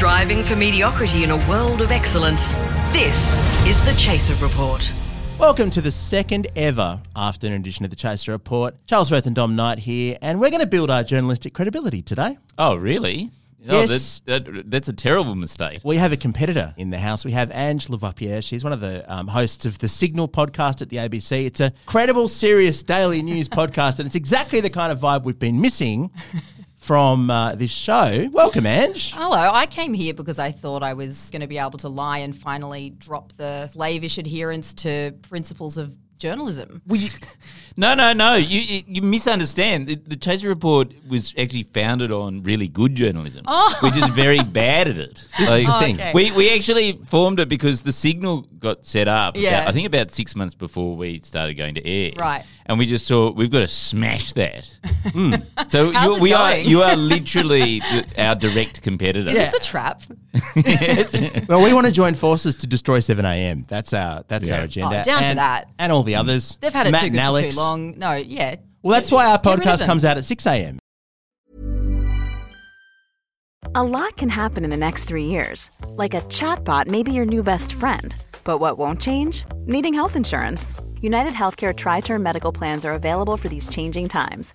Striving for mediocrity in a world of excellence. This is the Chaser Report. Welcome to the second ever afternoon edition of the Chaser Report. Charles Firth and Dom Knight here, and we're going to build our journalistic credibility today. Oh, really? Oh, Yes. that, that, that's a terrible mistake. We have a competitor in the house. We have Ange Lavoipierre. She's one of the um, hosts of the Signal podcast at the ABC. It's a credible, serious daily news podcast, and it's exactly the kind of vibe we've been missing from uh, this show. Welcome, Ange. Hello, I came here because I thought I was going to be able to lie and finally drop the slavish adherence to principles of journalism. Well, you, no, no, no. You, you, you misunderstand. The, the Chaser Report was actually founded on really good journalism. Oh. We're just very bad at it. This is the thing. okay. We, we actually formed it because the signal got set up, Yeah. about, I think about six months before we started going to air. Right. And we just thought, we've got to smash that. Mm. So How's you, it we are, you are literally the, our direct competitor. Is this a trap? Well, we want to join forces to destroy 7am. That's our that's Yeah. our agenda. Oh, down for that. And all the Mm. others. They've had it Matt too and Alex. for too long. No, yeah. Well, that's why our Get rid of podcast them. comes out at 6am. A lot can happen in the next three years. Like a chatbot may be your new best friend. But what won't change? Needing health insurance. United Healthcare Tri Term Medical Plans are available for these changing times.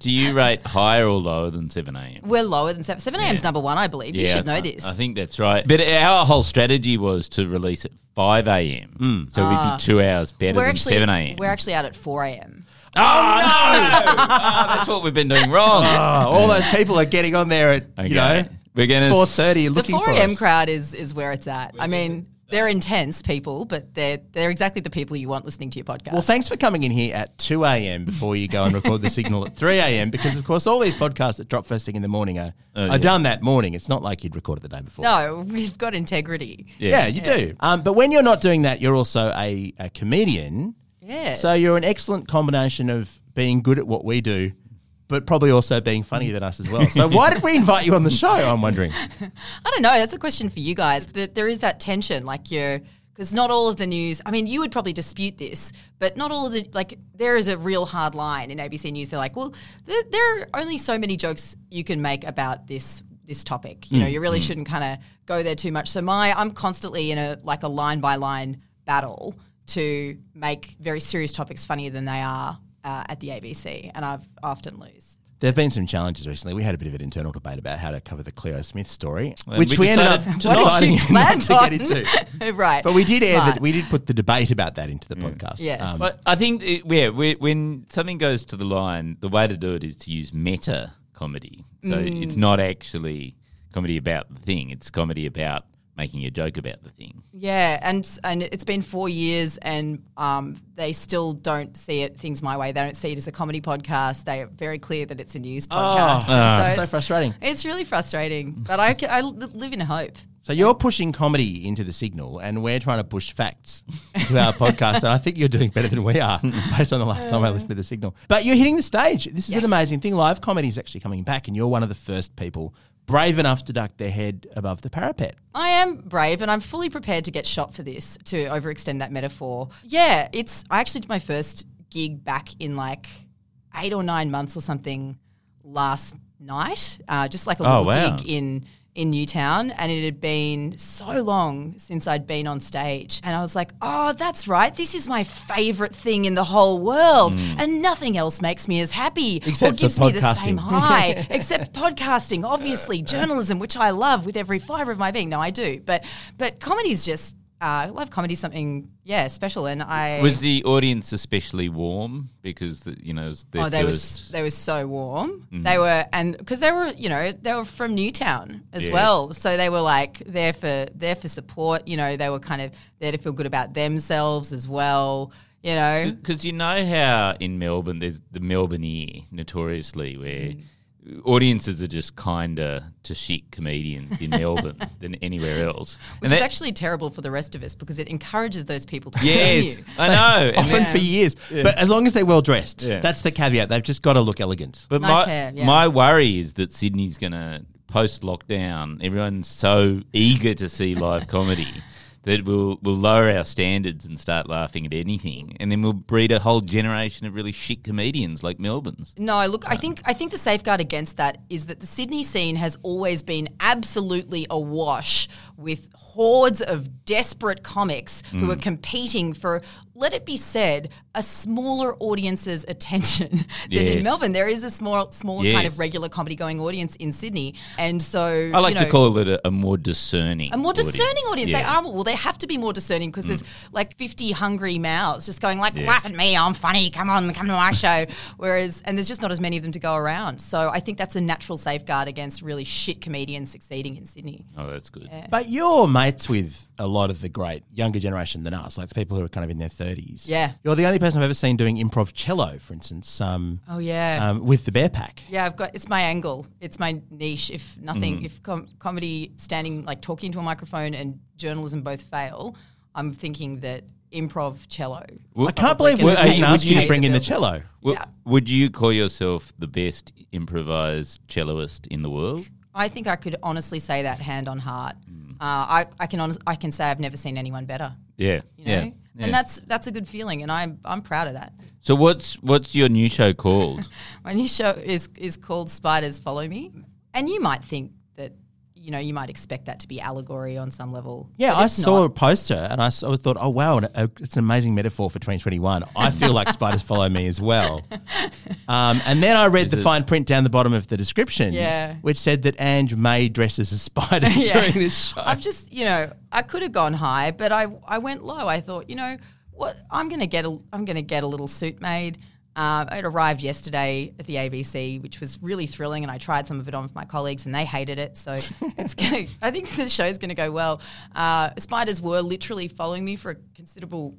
Do you rate higher or lower than 7 a.m.? We're lower than 7. 7 a.m. is number one, I believe. you should know I- this. I think that's right. But our whole strategy was to release at 5 a.m. Mm. So we'd be ah. two hours better we're than actually, 7 a.m. We're actually out at 4 a.m. oh, no! Oh, ah, that's what we've been doing wrong. Oh, all those people are getting on there at, you know, Okay. We're gonna- 4.30 The looking 4 for a.m. us. crowd is, is where it's at. I mean, they're intense people, but they're, they're exactly the people you want listening to your podcast. Well, thanks for coming in here at 2 a.m. before you go and record the signal at 3 a.m. because, of course, all these podcasts that drop first thing in the morning are, Oh, are yeah. done that morning. It's not like you'd recorded the day before. No, we've got integrity. Yeah, you do. Um, but when you're not doing that, you're also a, a comedian. Yes. So you're an excellent combination of being good at what we do, but probably also being funnier than us as well. So why did we invite you on the show? I'm wondering. I don't know. That's a question for you guys. That there is that tension, like you're because not all of the news. I mean, you would probably dispute this, but not all of the like. There is a real hard line in ABC News. They're like, well, there, there are only so many jokes you can make about this this topic. You know, hmm, you really hmm. shouldn't kind of go there too much. So my, I'm constantly in a like a line by line battle to make very serious topics funnier than they are uh, at the ABC, and I've often lose. There have been some challenges recently. We had a bit of an internal debate about how to cover the Cleo Smith story, Well, which we we, ended up to- What did deciding not plan to get on? into. right, But we did air that we did put the debate about that into the podcast. Yes. Um, But I think, it, yeah, we, when something goes to the line, the way to do it is to use meta comedy. So Mm. it's not actually comedy about the thing; it's comedy about making a joke about the thing. Yeah, and and it's been four years, and um, they still don't see it things my way. They don't see it as a comedy podcast. They are very clear that it's a news podcast. Ah, so it's, frustrating. it's really frustrating, but I, I live in hope. So you're pushing comedy into the signal, and we're trying to push facts into our podcast. And I think you're doing better than we are, based on the last time I listened to the signal. But you're hitting the stage. This is Yes. an amazing thing. Live comedy is actually coming back, and you're one of the first people brave enough to duck their head above the parapet. I am brave, and I'm fully prepared to get shot for this. To overextend that metaphor, yeah, it's. I actually did my first gig back in like eight or nine months or something last night, uh, just like a Oh, little wow. gig in in Newtown, and it had been so long since I'd been on stage, and I was like, "Oh, that's right. This is my favorite thing in the whole world, mm. and nothing else makes me as happy. Except or gives me the same high, except podcasting, obviously, journalism, which I love with every fiber of my being. No, I do, but but comedy's just." Uh, live comedy is something, yeah, special, and I Was the audience especially warm because the, you know it Oh, they were first? s- they were so warm. Mm. They were and because they were you know they were from Newtown as Yes. well, so they were like there for there for support. You know, they were kind of there to feel good about themselves as well. You know, Because you know how in Melbourne there's the Melbourne ear notoriously where audiences are just kinder to shit comedians in Melbourne than anywhere else. Which And is that- actually terrible for the rest of us because it encourages those people to yes, continue. I know. And Often then- for years. But as long as they're well dressed. Yeah. That's the caveat. They've just got to look elegant. But Nice my, hair, yeah. my worry is that Sydney's going to post lockdown. Everyone's so eager to see live comedy that we'll we'll lower our standards and start laughing at anything, and then we'll breed a whole generation of really shit comedians like Melbourne's. No, look, I think I think the safeguard against that is that the Sydney scene has always been absolutely awash with hordes of desperate comics who Mm. are competing for let it be said a smaller audience's attention than in Melbourne. There is a small smaller kind of regular comedy going audience in Sydney. And so I like you know, to call it a, a more discerning, a more discerning audience. They Yeah. are well. They have to be more discerning because there's mm. like 50 hungry mouths just going like, Yeah. "Laugh at me, I'm funny. Come on, come to my show." Whereas, and there's just not as many of them to go around. So I think that's a natural safeguard against really shit comedians succeeding in Sydney. Oh, that's good. But you're mates with a lot of the great younger generation than us, like the people who are kind of in their 30s. Yeah. You're the only person I've ever seen doing improv cello, for instance, um, Oh yeah. um, with the Bear Pack. yeah, I've got it's my angle. It's my niche. If Mm. nothing, if com- comedy, standing like talking to a microphone, and journalism both fail, I'm thinking that improv cello. I can't believe gonna we Well, didn't ask you you- to bring in the pay the cello. Well, Yeah. Would you call yourself the best improvised celloist in the world? I think I could honestly say that hand on heart. Mm. Uh, I, I can honest, I can say I've never seen anyone better. Yeah, You know, yeah. Yeah. and that's that's a good feeling, and I'm I'm proud of that. so. What's what's your new show called? My new show is is called Spiders Follow Me, and you might think that you know you might expect that to be allegory on some level. Yeah, I it's saw a poster and I saw, thought, oh, wow, it's an amazing metaphor for 2021. I feel like spiders follow me as well. Um, and then I read the fine print down the bottom of the description, Yeah. which said that Ange may dress as a spider Yeah. during this show. I've just you know I could have gone high, but I I went low. I thought you know what I'm gonna get a I'm gonna get a little suit made. Uh, it arrived yesterday at the ABC, which was really thrilling, and I tried some of it on with my colleagues, and they hated it. So it's gonna. I think the show's gonna go well. Uh, spiders were literally following me for a considerable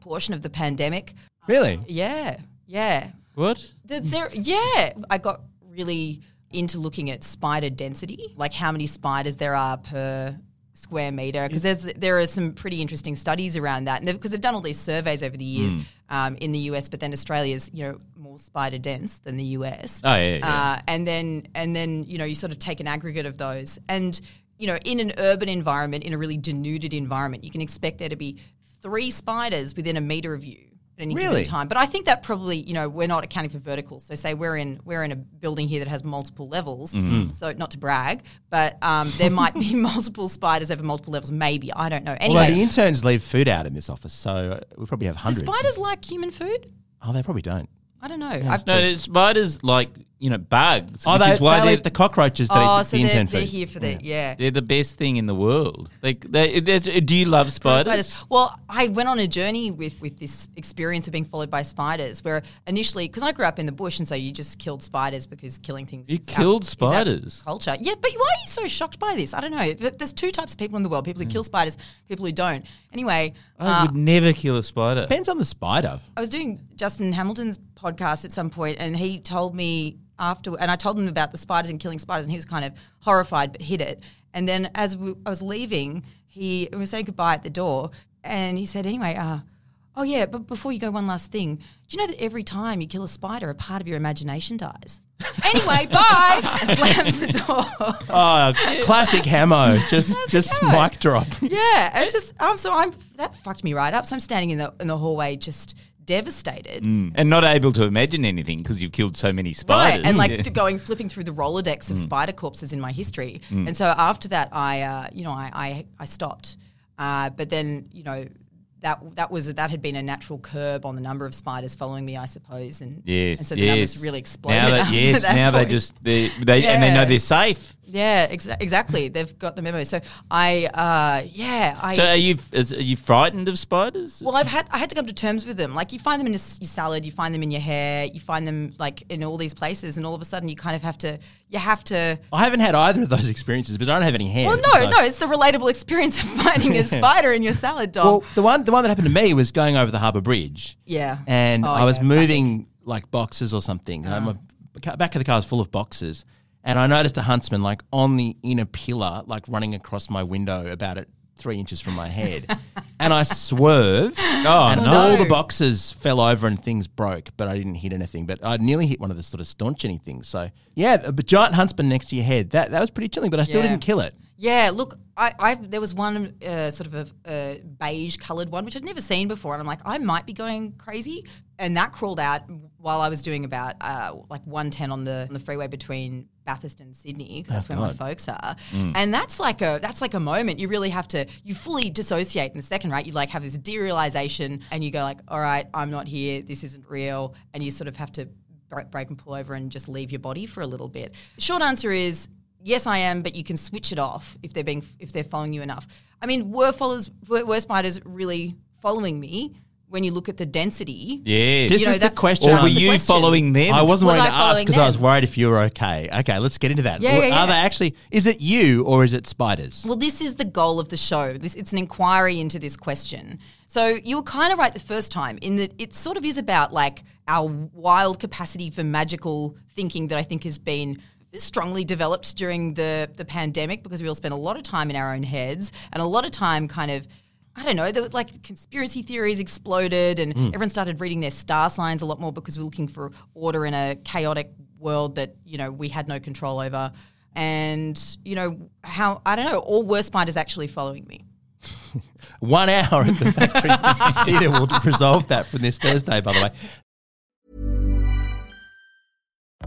portion of the pandemic. really? Yeah, yeah. What? The, there, yeah, I got really into looking at spider density, like how many spiders there are per square meter, because there's there are some pretty interesting studies around that, and because they've, done all these surveys over the years um, in the US, but then Australia's you know more spider dense than the US. Oh, yeah, yeah. Uh, and then and then you know you sort of take an aggregate of those, and you know in an urban environment, in a really denuded environment, you can expect there to be three spiders within a meter of you any Really? given time. But I think that probably, you know, we're not accounting for verticals. So say we're in we're in a building here that has multiple levels. Mm-hmm. So not to brag, but um, there might be multiple spiders over multiple levels. Maybe I don't know. Although the interns leave food out in this office, so uh, we probably have hundreds. do hundreds. spiders like human food? Oh, they probably don't. I don't know. I've, No, the spiders like you know bugs, Oh, which they, is why they they're, the cockroaches that oh, eat so the they're, intern they're here for that, yeah. they're the best thing in the world. Like, they, do you love spiders? Well, I went on a journey with with this experience of being followed by spiders, where initially, because I grew up in the bush, and so you just killed spiders because killing things. You is killed is our spiders? culture. Yeah, but why are you so shocked by this? I don't know. There's two types of people in the world: people who kill spiders, people who don't. Anyway, I uh, would never kill a spider. Depends on the spider. I was doing Justin Hamilton's podcast at some point, and he told me after, and I told him about the spiders and killing spiders, and he was kind of horrified, but hid it. And then as we, I was leaving, he we were saying goodbye at the door, and he said, "Anyway, uh, oh yeah, but before you go, one last thing. Do you know that every time you kill a spider, a part of your imagination dies?" anyway, bye, and slams the door. Oh, classic Hamo. Just just Hamo. mic drop. yeah, and just um, so I'm that fucked me right up. So I'm standing in the in the hallway, just devastated. and not able to imagine anything because you've killed so many spiders. Right, and like Yeah. going flipping through the Rolodex Mm. of spider corpses in my history, and so after that, I uh, you know I I, I stopped, uh, but then you know that that was that had been a natural curb on the number of spiders following me, I suppose, and yes, and so the yes. numbers really exploded. Now that, yes, that now they just they, they and they know they're safe. Yeah exa- exactly they've got the memo. So I uh, yeah I So are you is, are you frightened of spiders? Well, I've had I had to come to terms with them. Like you find them in your your salad, you find them in your hair, you find them like in all these places, and all of a sudden you kind of have to you have to. I haven't had either of those experiences, but I don't have any hair. Well, no, so- no, it's the relatable experience of finding a spider in your salad, Dom. Well, the one the one that happened to me was going over the Harbour Bridge. yeah, and Oh, I was yeah, moving like boxes or something. I'm a back of the car was full of boxes, and I noticed a huntsman like on the inner pillar, like running across my window about it three inches from my head, and I swerved, Oh, and no. all the boxes fell over and things broke, but I didn't hit anything. But I nearly hit one of the sort of staunch things. So yeah, a b- giant huntsman next to your head that that was pretty chilling, but I still Yeah. didn't kill it. Yeah, look, I, I there was one uh, sort of a, a beige coloured one which I'd never seen before, and I'm like, I might be going crazy, and that crawled out while I was doing about uh, like 110 on the on the freeway between Bathurst and Sydney. 'cause oh, that's where my folks are, mm. and that's like a that's like a moment you really have to you fully dissociate in a second, right? You like have this derealization, and you go like, all right, I'm not here, this isn't real, and you sort of have to break, break and pull over and just leave your body for a little bit. Short answer is yes, I am, but you can switch it off if they're being if they're following you enough. I mean, were followers were, were spiders really following me? When you look at the density, Yeah, This know, is the question. or were you question. following them? I wasn't Was worried I to ask following because I was worried if you were okay. Okay, let's get into that. Yeah, yeah, Are yeah. they actually? Is it you or is it spiders? Well, this is the goal of the show. This it's an inquiry into this question. So you were kind of right the first time in that it sort of is about like our wild capacity for magical thinking that I think has been strongly developed during the the pandemic because we all spent a lot of time in our own heads and a lot of time kind of I don't know, there were like conspiracy theories exploded and mm. everyone started reading their star signs a lot more because we were looking for order in a chaotic world that, you know, we had no control over. And, you know, how, I don't know, all were spiders actually following me. One hour at the factory theatre will resolve that from this Thursday. By the way,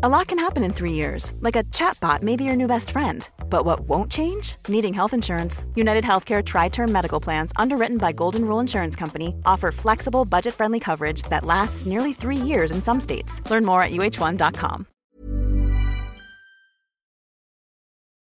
A lot can happen in three years, like a chatbot may be your new best friend. But what won't change? Needing health insurance. United Healthcare Tri Term Medical Plans, underwritten by Golden Rule Insurance Company, offer flexible, budget friendly coverage that lasts nearly three years in some states. Learn more at uh1.com.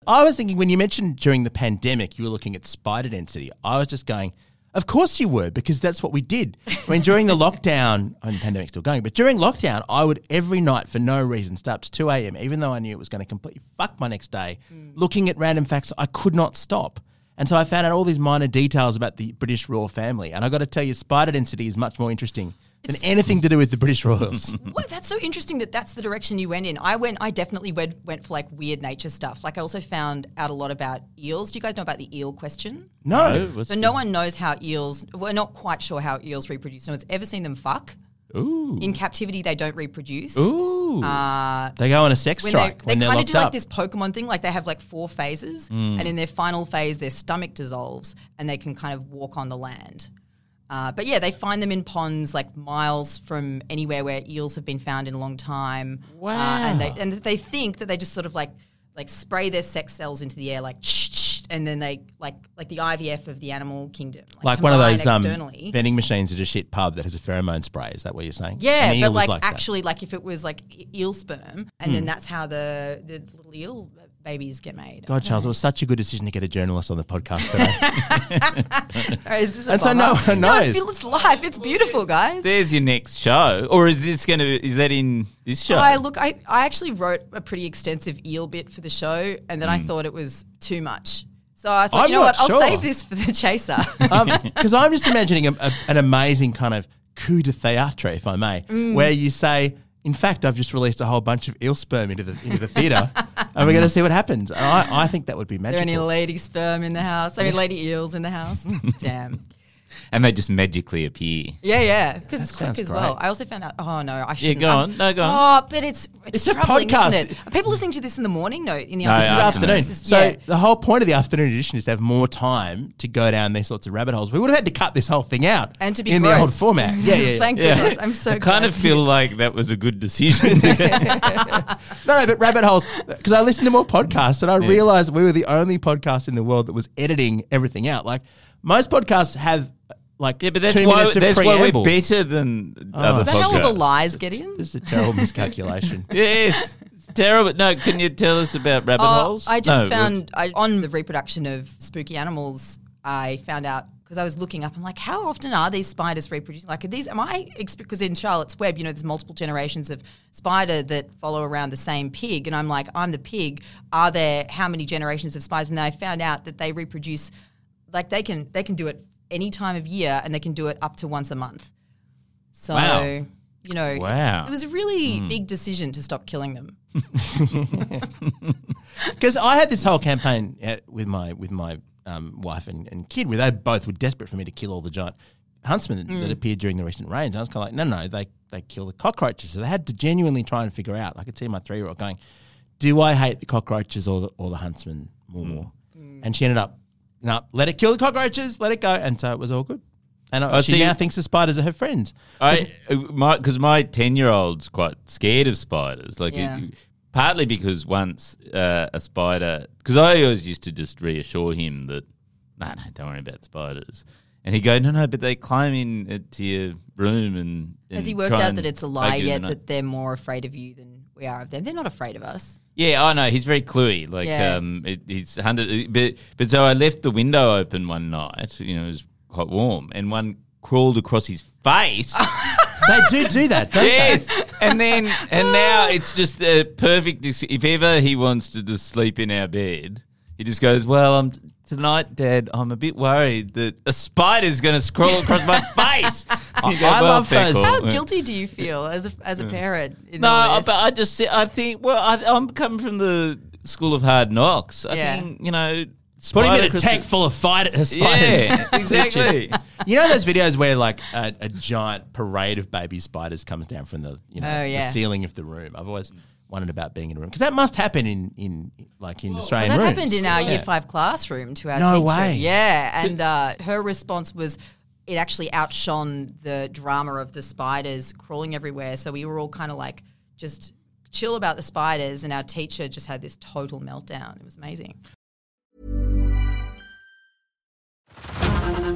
I was thinking when you mentioned during the pandemic you were looking at spider density. I was just going, of course you were because that's what we did. I mean, during the lockdown, I mean, the pandemic's still going, but during lockdown, I would every night for no reason stay up to two a.m. even though I knew it was going to completely fuck my next day, hmm. looking at random facts. I could not stop. And so I found out all these minor details about the British royal family. And I got to tell you, spider density is much more interesting than anything to do with the British royals. Well, that's so interesting that that's the direction you went in. I went, I definitely went, went for like weird nature stuff. Like I also found out a lot about eels. Do you guys know about the eel question? no. What's So no one knows how eels, we're not quite sure how eels reproduce. No one's ever seen them fuck. Ooh. In captivity, they don't reproduce. Ooh. Uh, They go on a sex when strike they, they kind of locked do like up. this Pokemon thing, like they have like four phases, Mm. and in their final phase, their stomach dissolves and they can kind of walk on the land. Uh, but yeah, they find them in ponds like miles from anywhere where eels have been found in a long time. Wow! and they and they think that they just sort of like like spray their sex cells into the air, like and then they like like the IVF of the animal kingdom, like one of those um, vending machines at a shit pub that has a pheromone spray. Is that what you're saying? Yeah, but like, that. actually, like if it was like eel sperm, and Hmm. then that's how the the little eel babies get made. God, Charles, it was such a good decision to get a journalist on the podcast today. Or is this a And so no one No, knows. it's, it's life. It's beautiful, guys. There's your next show, or is this going to? Is that in this show? I look. I, I actually wrote a pretty extensive eel bit for the show, and then I thought it was too much. So I thought. I'm you know what? sure. I'll save this for the chaser. Because I'm just imagining a, a, an amazing kind of coup de theatre, if I may, Mm. where you say, "In fact, I've just released a whole bunch of eel sperm into the into the theatre, and we're going to mm. see what happens." I, I think that would be magical. Are there any lady sperm in the house? I mean, lady eels in the house. Damn. And they just magically appear. Yeah, yeah, because it's quick sounds as well. great. I also found out. Oh no, I shouldn't. go on. No, go on. Oh, but it's it's, It's a troubling, podcast. isn't it? Are people listening to this in the morning? No, in the No, uh, This is Yeah, afternoon. This is- So yeah. the whole point of the afternoon edition is to have more time to go down these sorts of rabbit holes. We would have had to cut this whole thing out and to be in gross. the old format. Yeah, yeah. yeah. Thank Yeah. goodness. I'm so I kind of glad. feel like that was a good decision. No, no, but rabbit holes. Because I listened to more podcasts and I realized we were the only podcast in the world that was editing everything out. Like most podcasts have like yeah, but that's two why minutes of that's why we're preamble. better than other Is that how all the podcasts. lies get in? This is a terrible miscalculation. Yes, it's terrible. No, can you tell us about rabbit Uh, holes? I just No, found I, on the reproduction of spooky animals. I found out because I was looking up. I'm like, how often are these spiders reproducing? Like, are these? Am I? Because in Charlotte's Web, you know, there's multiple generations of spider that follow around the same pig, and I'm like, I'm the pig. Are there how many generations of spiders? And then I found out that they reproduce, like they can they can do it any time of year, and they can do it up to once a month. So. Wow. you know, Wow. it was a really big decision to stop killing them. Because I had this whole campaign uh, with my with my um, wife and, and kid where they both were desperate for me to kill all the giant huntsmen that, Mm. that appeared during the recent rains. I was kind of like, no, no, they they kill the cockroaches. So they had to genuinely try and figure out. I could see my three year old going, do I hate the cockroaches or the, or the huntsmen more? Mm. And she ended up, no, let it kill the cockroaches, let it go, and so it was all good. And she see- now thinks the spiders are her friends. I uh, my because my ten year old's quite scared of spiders. Like, Yeah. it- partly because once uh, a spider, because I always used to just reassure him that, no, no, don't worry about spiders. And he'd go, no, no, but they climb in uh, to your room and. Has he worked try out and that it's a lie bug you yet and I- that they're more afraid of you than we are of them? They're not afraid of us. Yeah, I know he's very cluey. Like, Yeah. um, it, he's hundred. But but so I left the window open one night. You know, it was quite warm, and one crawled across his face. they do do that, don't yes, and then and now it's just a perfect. If ever he wants to just sleep in our bed, he just goes, "Well, I'm tonight, Dad. I'm a bit worried that a spider's going to crawl across my face." You go, I "Well, love fair those- How guilty do you feel as a as a parent? In No, all this? but I just I think well, I, I'm coming from the school of hard knocks. I Yeah. think you know, Put him in a across tank full of fight- spiders. Yeah, exactly. You know those videos where like a, a giant parade of baby spiders comes down from the you know Oh, yeah. the ceiling of the room. I've always wondered about being in a room because that must happen in in like in Well, Australian that rooms. happened in our Yeah. year five classroom to our No teacher. way. Yeah, and uh, her response was it actually outshone the drama of the spiders crawling everywhere. So we were all kind of like just chill about the spiders, and our teacher just had this total meltdown. It was amazing.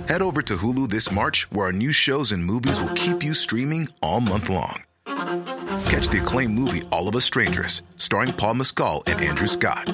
Head over to Hulu this March, where our new shows and movies will keep you streaming all month long. Catch the acclaimed movie All of Us Strangers, starring Paul Mescal and Andrew Scott.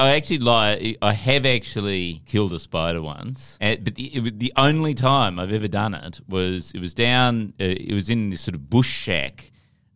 I actually lie. I have actually killed a spider once, but the, it, the only time I've ever done it was it was down. Uh, it was in this sort of bush shack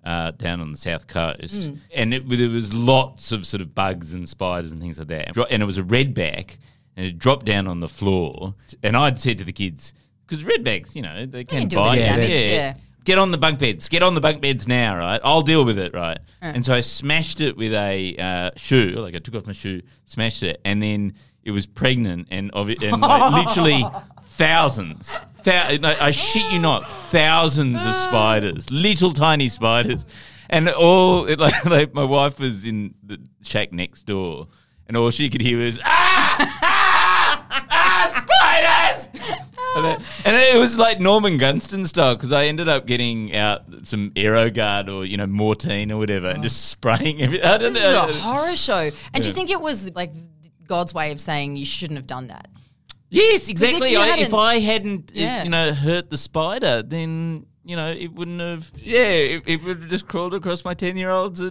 uh, down on the south coast, and it, there was lots of sort of bugs and spiders and things like that. And it was a redback, and it dropped down on the floor. And I'd said to the kids, because redbacks, you know, they can can do a bit bite. of you. damage, yeah. Get on the bunk beds. Get on the bunk beds now, right? I'll deal with it, right? And so I smashed it with a uh, shoe. Like I took off my shoe, smashed it, and then it was pregnant, and of it, and like, literally thousands. Thou- no, I shit you not, thousands of spiders, little tiny spiders, and all it, like, like my wife was in the shack next door, and all she could hear was ah ah ah spiders. and, then, and then it was like Norman Gunston style because I ended up getting out some Aerogard or you know Mortein or whatever and just oh. spraying everything. I don't This is know. a horror show. And do you think it was like God's way of saying you shouldn't have done that? Yes, exactly. I, if I hadn't, you know, hurt the spider, then you know it wouldn't have. Yeah, it, it would have just crawled across my ten-year-old's uh,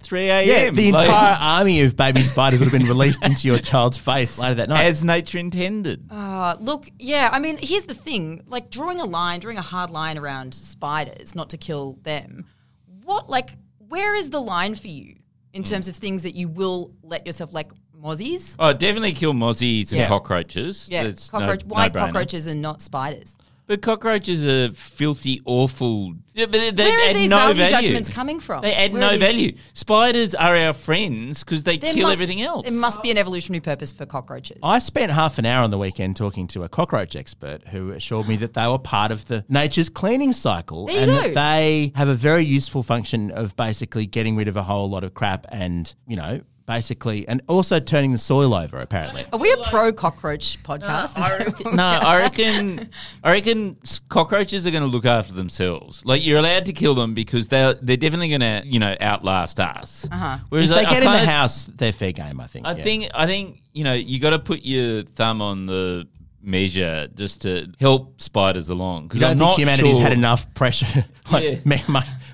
3 a.m. Yeah, the like, entire army of baby spiders would have been released into your child's face later that night. As nature intended. Uh, look, yeah, I mean, here's the thing like, drawing a line, drawing a hard line around spiders, not to kill them. What, like, where is the line for you in mm. terms of things that you will let yourself, like, mozzies? Oh, definitely kill mozzies yeah. and cockroaches. Yeah, Cockroach, no, why no cockroaches and not spiders? But cockroaches are filthy, awful. Yeah, but they, they Where are add these no value value. judgments coming from? They add Where no these- value. Spiders are our friends because they There kill must- everything else. There must be an evolutionary purpose for cockroaches. I spent half an hour on the weekend talking to a cockroach expert who assured me that they were part of the nature's cleaning cycle There you and go. that they have a very useful function of basically getting rid of a whole lot of crap and, you know, basically, and also turning the soil over, apparently. Are we a pro cockroach podcast? no, I reckon. I reckon s- cockroaches are going to look after themselves. Like you're allowed to kill them because they're they're definitely going to you know outlast us. Uh-huh. If they get in the house, they're fair game, I think. I yeah. think I think you know you got to put your thumb on the measure just to help spiders along. You Because don't I'm think not humanity's sure- had enough pressure, like Yeah.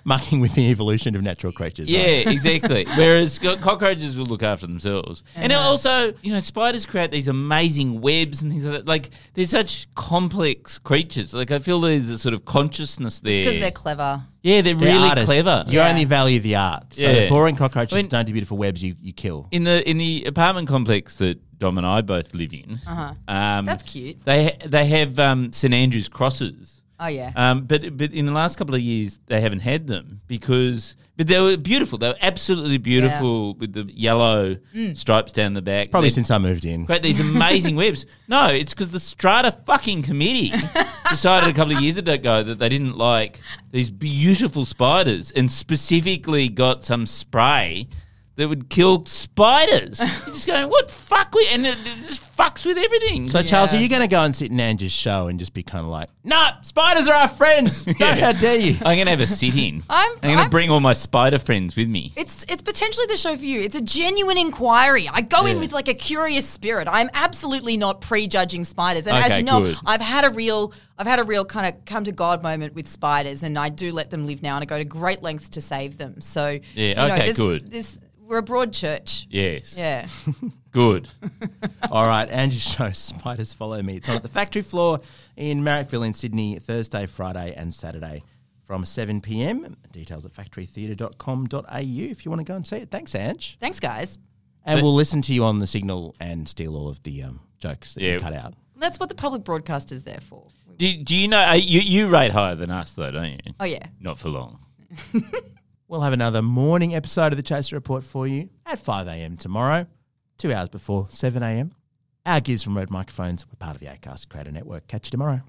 Ma- ma- mucking with the evolution of natural creatures. Yeah, right? exactly. Whereas cockroaches will look after themselves, and also, you know, spiders create these amazing webs and things like that. Like they're such complex creatures. Like I feel there's a sort of consciousness there. Because they're clever. yeah, they're, They're really artists. clever. You Yeah. only value the art. So Yeah. the boring cockroaches I mean- don't do beautiful webs. You you kill. in the in the apartment complex that Dom and I both live in. Uh-huh. Um, That's cute. They they have um, St Andrew's crosses. Oh yeah. Um, but but in the last couple of years they haven't had them because but they were beautiful. They were absolutely beautiful with the yellow Mm. stripes down the back. Probably They since I moved in. create these amazing webs. No, it's because the Strata fucking committee decided a couple of years ago that they didn't like these beautiful spiders and specifically got some spray that would kill spiders. You're just going, what fuck? We and it, it just fucks with everything. So Charles, are you going to go and sit in Ange's show and just be kind of like, "No, spiders are our friends. No, how dare you?" I'm gonna have a sit in. I'm- I'm gonna I'm- bring all my spider friends with me. It's it's potentially the show for you. It's a genuine inquiry. I go in with like a curious spirit. I'm absolutely not prejudging spiders. And as Okay, you know, good. I've had a real I've had a real kind of come to God moment with spiders and I do let them live now and I go to great lengths to save them. So Yeah, you know, okay, there's- good. there's- we're a broad church. Yes. Yeah. Good. All right, Ange's show, Spiders Follow Me. It's on at the factory floor in Marrickville in Sydney, Thursday, Friday, and Saturday from 7 p.m. Details at factorytheatre.com.au if you want to go and see it. Thanks, Ange. Thanks, guys. And But- we'll listen to you on the signal and steal all of the um, jokes that Yeah. you cut out. That's what the public broadcaster's there for. Do, do you know uh, you you rate higher than us though, don't you? Oh yeah. Not for long. We'll have another morning episode of the Chaser Report for you at 5 a.m. tomorrow, two hours before 7 a.m. Our gears from Rode Microphones, we're part of the Acast Creator Network. Catch you tomorrow.